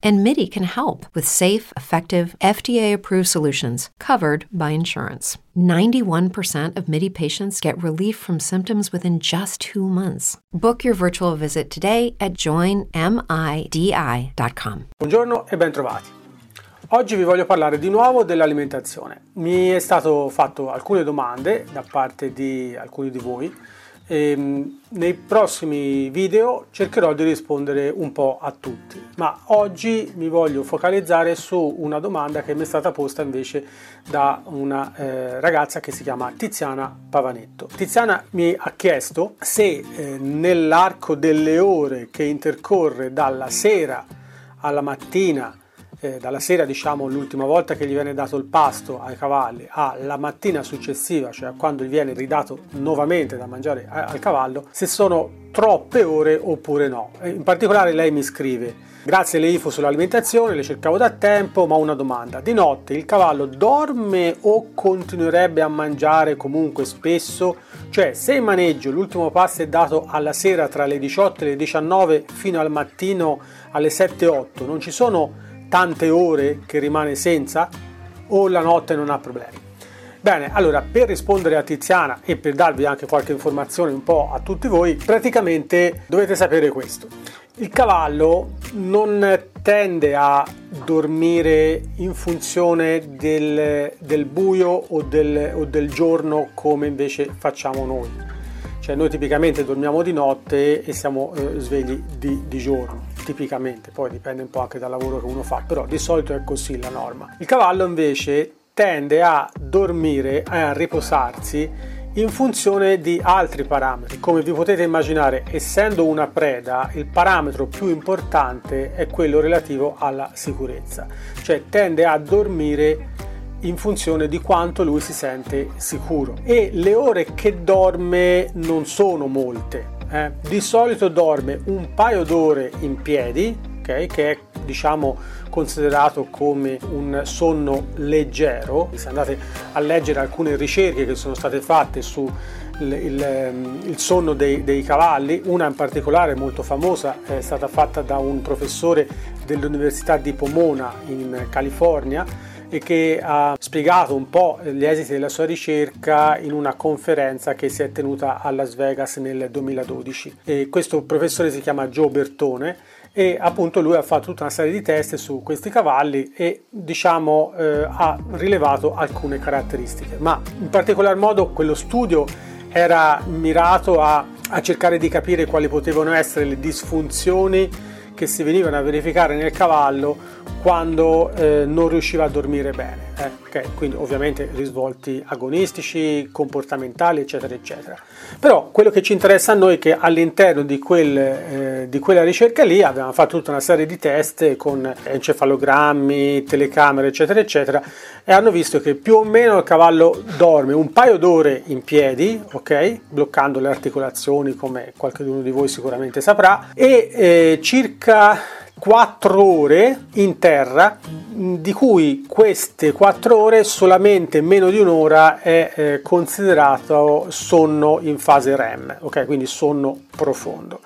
And MIDI can help with safe, effective, FDA approved solutions covered by insurance. 91% of MIDI patients get relief from symptoms within just two months. Book your virtual visit today at joinmidi.com. Buongiorno e bentrovati. Oggi vi voglio parlare di nuovo dell'alimentazione. Mi è stato fatto alcune domande da parte di alcuni di voi e ehm, nei prossimi video cercherò di rispondere un po' a tutti, ma oggi mi voglio focalizzare su una domanda che mi è stata posta invece da una eh, ragazza che si chiama Tiziana Pavanetto. Tiziana mi ha chiesto se eh, nell'arco delle ore che intercorre dalla sera alla mattina eh, dalla sera, diciamo, l'ultima volta che gli viene dato il pasto ai cavalli, alla mattina successiva, cioè quando gli viene ridato nuovamente da mangiare al cavallo, se sono troppe ore oppure no. In particolare lei mi scrive Grazie alle info sull'alimentazione, le cercavo da tempo, ma una domanda. Di notte il cavallo dorme o continuerebbe a mangiare comunque spesso? Cioè, se in maneggio l'ultimo pasto è dato alla sera tra le 18 e le 19 fino al mattino alle 7-8, non ci sono tante ore che rimane senza o la notte non ha problemi? Bene, allora per rispondere a Tiziana e per darvi anche qualche informazione un po' a tutti voi, praticamente dovete sapere questo. Il cavallo non tende a dormire in funzione del, del buio o del, o del giorno come invece facciamo noi. Cioè noi tipicamente dormiamo di notte e siamo eh, svegli di, di giorno tipicamente, poi dipende un po' anche dal lavoro che uno fa, però di solito è così la norma. Il cavallo invece tende a dormire, a riposarsi in funzione di altri parametri. Come vi potete immaginare, essendo una preda, il parametro più importante è quello relativo alla sicurezza, cioè tende a dormire in funzione di quanto lui si sente sicuro e le ore che dorme non sono molte eh, di solito dorme un paio d'ore in piedi, okay, che è diciamo considerato come un sonno leggero. Se andate a leggere alcune ricerche che sono state fatte su il, il, ehm, il, sonno dei, dei, cavalli, una in particolare molto famosa è stata fatta da un professore dell'Università di Pomona in California e che ha spiegato un po' gli esiti della sua ricerca in una conferenza che si è tenuta a Las Vegas nel 2012. E questo professore si chiama Joe Bertone e appunto lui ha fatto tutta una serie di test su questi cavalli e diciamo eh, ha rilevato alcune caratteristiche, ma in particolar modo quello studio era mirato a, a cercare di capire quali potevano essere le disfunzioni che si venivano a verificare nel cavallo quando eh, non riusciva a dormire bene, eh? okay? quindi ovviamente risvolti agonistici, comportamentali, eccetera, eccetera. Però quello che ci interessa a noi è che all'interno di, quel, eh, di quella ricerca lì abbiamo fatto tutta una serie di test con encefalogrammi, telecamere, eccetera, eccetera, e hanno visto che più o meno il cavallo dorme un paio d'ore in piedi, ok, bloccando le articolazioni, come qualcuno di voi sicuramente saprà, e eh, circa 4 ore in terra, di cui queste 4 ore solamente meno di un'ora è eh, considerato sonno in fase REM, ok? Quindi sonno profondo.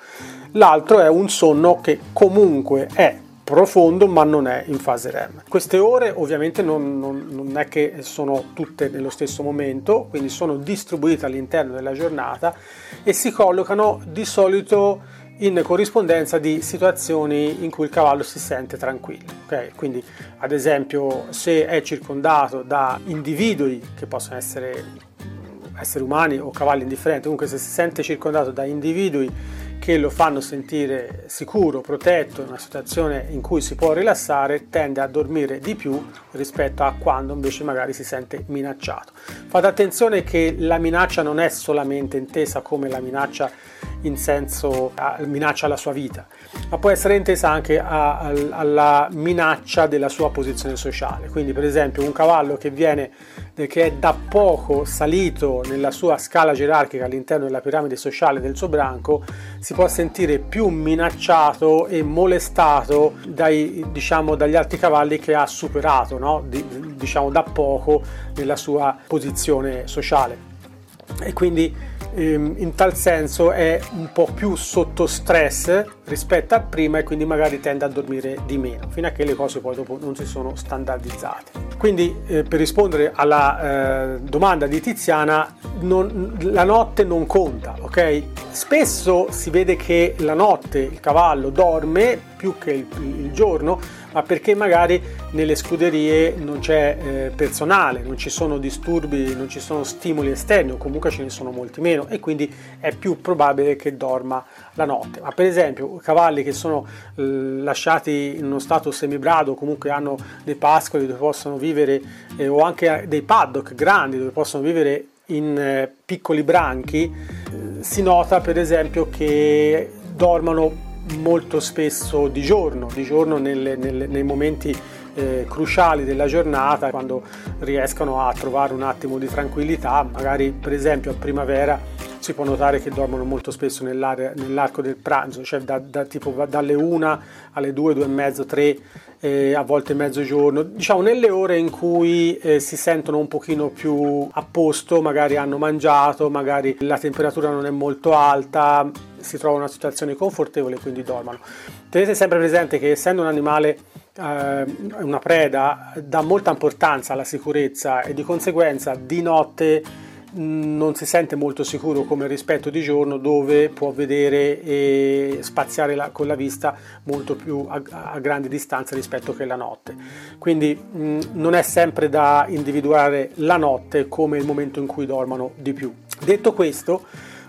L'altro è un sonno che comunque è profondo ma non è in fase REM. Queste ore ovviamente non, non, non, è che sono tutte nello stesso momento, quindi sono distribuite all'interno della giornata e si collocano di solito in corrispondenza di situazioni in cui il cavallo si sente tranquillo. Okay? Quindi, ad esempio, se è circondato da individui che possono essere esseri umani o cavalli indifferenti, comunque se si sente circondato da individui che lo fanno sentire sicuro, protetto, in una situazione in cui si può rilassare, tende a dormire di più rispetto a quando invece magari si sente minacciato. Fate attenzione che la minaccia non è solamente intesa come la minaccia in senso a, minaccia alla sua vita, ma può essere intesa anche a, a, alla minaccia della sua posizione sociale. Quindi, per esempio, un cavallo che viene che è da poco salito nella sua scala gerarchica all'interno della piramide sociale del suo branco, si può sentire più minacciato e molestato dai, diciamo, dagli altri cavalli che ha superato no? Di, diciamo, da poco nella sua posizione sociale. E quindi in tal senso è un po' più sotto stress rispetto a prima e quindi magari tende a dormire di meno, fino a che le cose poi dopo non si sono standardizzate. Quindi eh, per rispondere alla eh, domanda di Tiziana, non, la notte non conta, ok? Spesso si vede che la notte il cavallo dorme più che il, il giorno, ma perché magari nelle scuderie non c'è eh, personale, non ci sono disturbi, non ci sono stimoli esterni o comunque ce ne sono molti meno e quindi è più probabile che dorma la notte. Ma per esempio cavalli che sono eh, lasciati in uno stato semibrado, comunque hanno dei pascoli dove possono vivere eh, o anche dei paddock grandi dove possono vivere in eh, piccoli branchi, eh, si nota per esempio che dormono molto spesso di giorno, di giorno nelle, nelle, nei momenti eh, cruciali della giornata, quando riescono a trovare un attimo di tranquillità, magari per esempio a primavera si può notare che dormono molto spesso nell'arco del pranzo, cioè da, da, tipo dalle 1 alle 2, 2 e mezzo, 3, eh, a volte mezzogiorno, diciamo nelle ore in cui eh, si sentono un pochino più a posto, magari hanno mangiato, magari la temperatura non è molto alta, si trova in una situazione confortevole e quindi dormono. Tenete sempre presente che essendo un animale eh, una preda dà molta importanza alla sicurezza e di conseguenza di notte non si sente molto sicuro come rispetto di giorno dove può vedere e spaziare la, con la vista molto più a, a, grande distanza rispetto che la notte. Quindi mh, non è sempre da individuare la notte come il momento in cui dormono di più. Detto questo,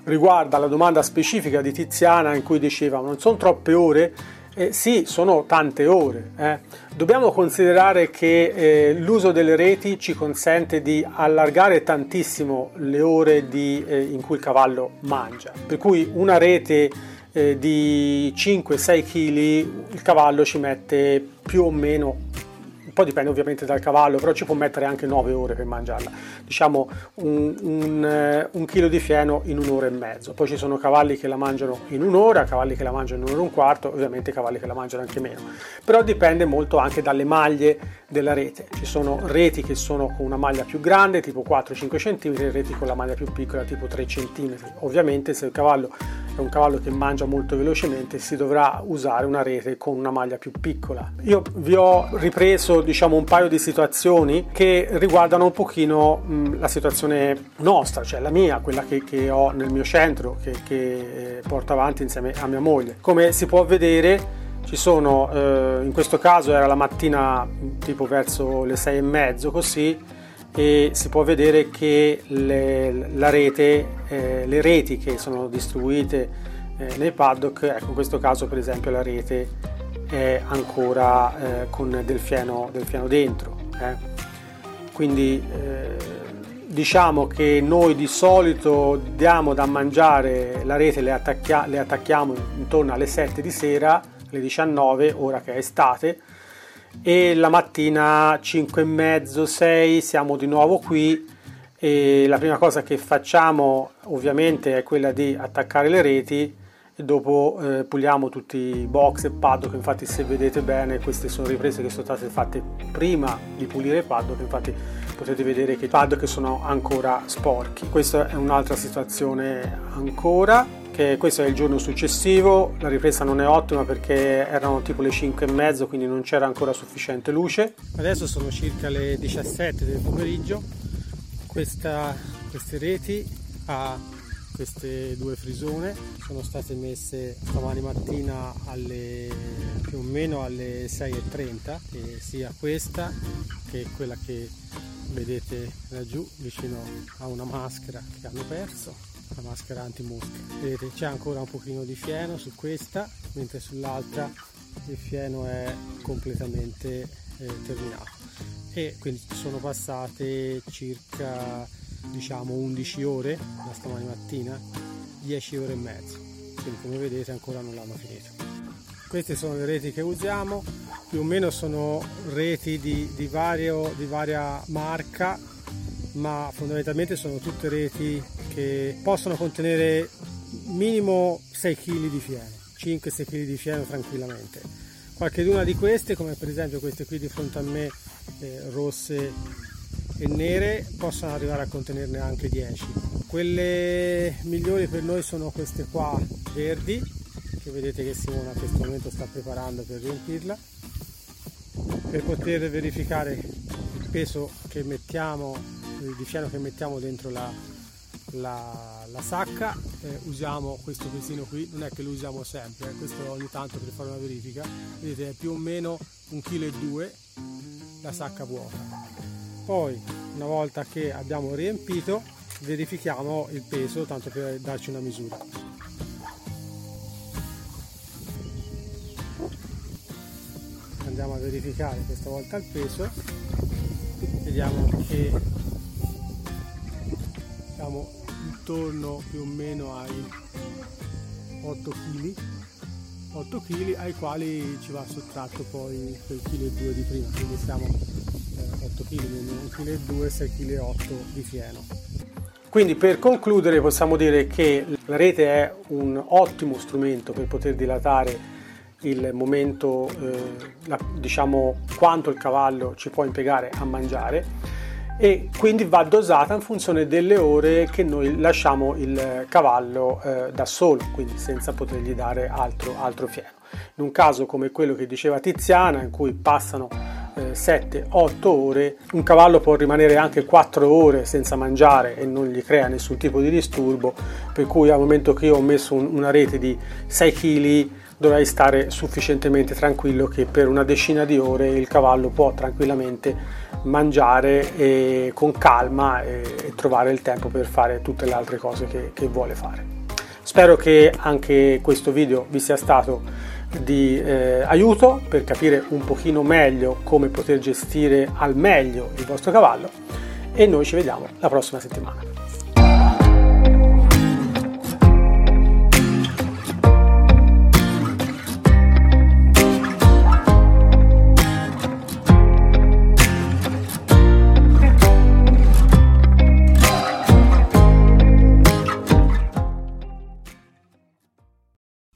riguarda la domanda specifica di Tiziana in cui diceva non sono troppe ore eh, sì, sono tante ore. Eh. Dobbiamo considerare che eh, l'uso delle reti ci consente di allargare tantissimo le ore di, eh, in cui il cavallo mangia. Per cui una rete eh, di 5-6 kg il cavallo ci mette più o meno poi dipende ovviamente dal cavallo, però ci può mettere anche 9 ore per mangiarla. Diciamo eh, un, chilo di fieno in un'ora e mezzo. Poi ci sono cavalli che la mangiano in un'ora, cavalli che la mangiano in un'ora e un quarto, ovviamente cavalli che la mangiano anche meno. Però dipende molto anche dalle maglie della rete. Ci sono reti che sono con una maglia più grande, tipo 4-5 cm, reti con la maglia più piccola, tipo 3 cm. Ovviamente se il cavallo è un cavallo che mangia molto velocemente, si dovrà usare una rete con una maglia più piccola. Io vi ho ripreso diciamo un paio di situazioni che riguardano un pochino mh, la situazione nostra, cioè la mia, quella che, che ho nel mio centro, che, che porto avanti insieme a mia moglie. Come si può vedere ci sono, eh, in questo caso era la mattina tipo verso le sei e mezzo così, e si può vedere che le, rete, eh, le reti che sono distribuite eh, nei paddock, ecco in questo caso per esempio la rete è ancora eh, con del fieno, del fieno dentro. Eh. Quindi eh, diciamo che noi di solito diamo da mangiare la rete, le, attacchia, le attacchiamo intorno alle 7 di sera, alle 19, ora che è estate, e la mattina 5 e mezzo 6 siamo di nuovo qui. E la prima cosa che facciamo ovviamente è quella di attaccare le reti. E dopo eh, puliamo tutti i box e paddock. Infatti se vedete bene queste sono riprese che sono state fatte prima di pulire il paddock. Infatti potete vedere che i paddock sono ancora sporchi. Questa è un'altra situazione ancora che questo è il giorno successivo, la ripresa non è ottima perché erano tipo le 5 e mezzo quindi non c'era ancora sufficiente luce. Adesso sono circa le 17 del pomeriggio, Questa, queste reti a queste due frisone sono state messe domani mattina alle, più o meno alle 6.30 e sia questa che quella che vedete laggiù vicino a una maschera che hanno perso la maschera anti-mosca. Vedete c'è ancora un pochino di fieno su questa, mentre sull'altra il fieno è completamente eh, terminato. E quindi sono passate circa diciamo 11 ore da stamani mattina, 10 ore e mezzo. Quindi come vedete ancora non l'hanno finito. Queste sono le reti che usiamo, più o meno sono reti di, di, vario, di varia marca ma fondamentalmente sono tutte reti che possono contenere minimo 6 kg di fieno, 5-6 kg di fieno tranquillamente. Qualcheduna di queste, come per esempio queste qui di fronte a me, eh, rosse e nere, possono arrivare a contenerne anche 10. Quelle migliori per noi sono queste qua verdi, che vedete che Simona in questo momento sta preparando per riempirla, per poter verificare il peso che mettiamo, di fieno che mettiamo dentro la, la, la sacca eh, usiamo questo pesino qui. Non è che lo usiamo sempre eh, questo ogni tanto per fare una verifica. Vedete è più o meno un chilo e due la sacca vuota. Poi una volta che abbiamo riempito verifichiamo il peso tanto per darci una misura. Andiamo a verificare questa volta il peso. Vediamo che siamo intorno più o meno ai 8 kg 8 kg ai quali ci va sottratto poi quel chilo e 2 di prima quindi siamo eh, 8 kg quindi 1 kg e 2 6 kg e 8 di fieno. Quindi per concludere possiamo dire che la rete è un ottimo strumento per poter dilatare il momento, eh, la, diciamo quanto il cavallo ci può impiegare a mangiare e quindi va dosata in funzione delle ore che noi lasciamo il cavallo eh, da solo, quindi senza potergli dare altro, altro fieno. In un caso come quello che diceva Tiziana, in cui passano eh, 7-8 ore, un cavallo può rimanere anche 4 ore senza mangiare e non gli crea nessun tipo di disturbo, per cui al momento che io ho messo un, una rete di 6 kg dovrei stare sufficientemente tranquillo che per una decina di ore il cavallo può tranquillamente mangiare e, con calma e, e, trovare il tempo per fare tutte le altre cose che, che vuole fare. Spero che anche questo video vi sia stato di eh, aiuto per capire un pochino meglio come poter gestire al meglio il vostro cavallo e noi ci vediamo la prossima settimana.